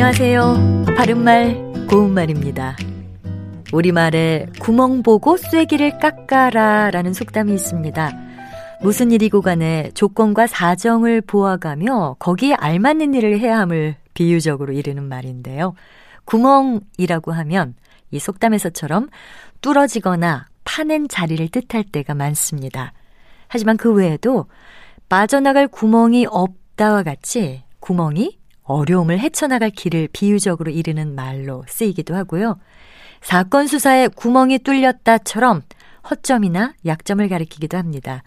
안녕하세요. 바른말, 고운말입니다. 우리말에 구멍 보고 쐐기를 깎아라 라는 속담이 있습니다. 무슨 일이고 간에 조건과 사정을 보아가며 거기에 알맞는 일을 해야 함을 비유적으로 이르는 말인데요. 구멍이라고 하면 이 속담에서처럼 뚫어지거나 파낸 자리를 뜻할 때가 많습니다. 하지만 그 외에도 빠져나갈 구멍이 없다와 같이 구멍이 어려움을 헤쳐나갈 길을 비유적으로 이르는 말로 쓰이기도 하고요. 사건 수사에 구멍이 뚫렸다처럼 허점이나 약점을 가리키기도 합니다.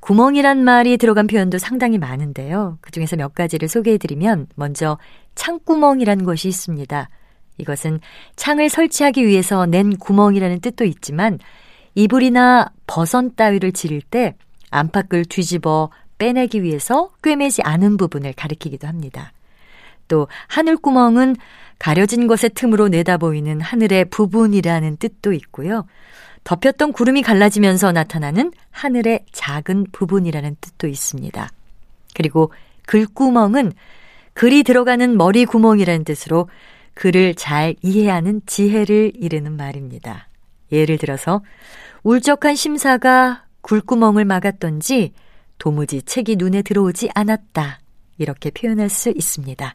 구멍이란 말이 들어간 표현도 상당히 많은데요. 그 중에서 몇 가지를 소개해드리면 먼저 창구멍이란 것이 있습니다. 이것은 창을 설치하기 위해서 낸 구멍이라는 뜻도 있지만 이불이나 버선 따위를 지를 때 안팎을 뒤집어 빼내기 위해서 꿰매지 않은 부분을 가리키기도 합니다. 또 하늘구멍은 가려진 것의 틈으로 내다보이는 하늘의 부분이라는 뜻도 있고요. 덮였던 구름이 갈라지면서 나타나는 하늘의 작은 부분이라는 뜻도 있습니다. 그리고 글구멍은 글이 들어가는 머리 구멍이라는 뜻으로 글을 잘 이해하는 지혜를 이르는 말입니다. 예를 들어서 울적한 심사가 굴구멍을 막았던지 도무지 책이 눈에 들어오지 않았다. 이렇게 표현할 수 있습니다.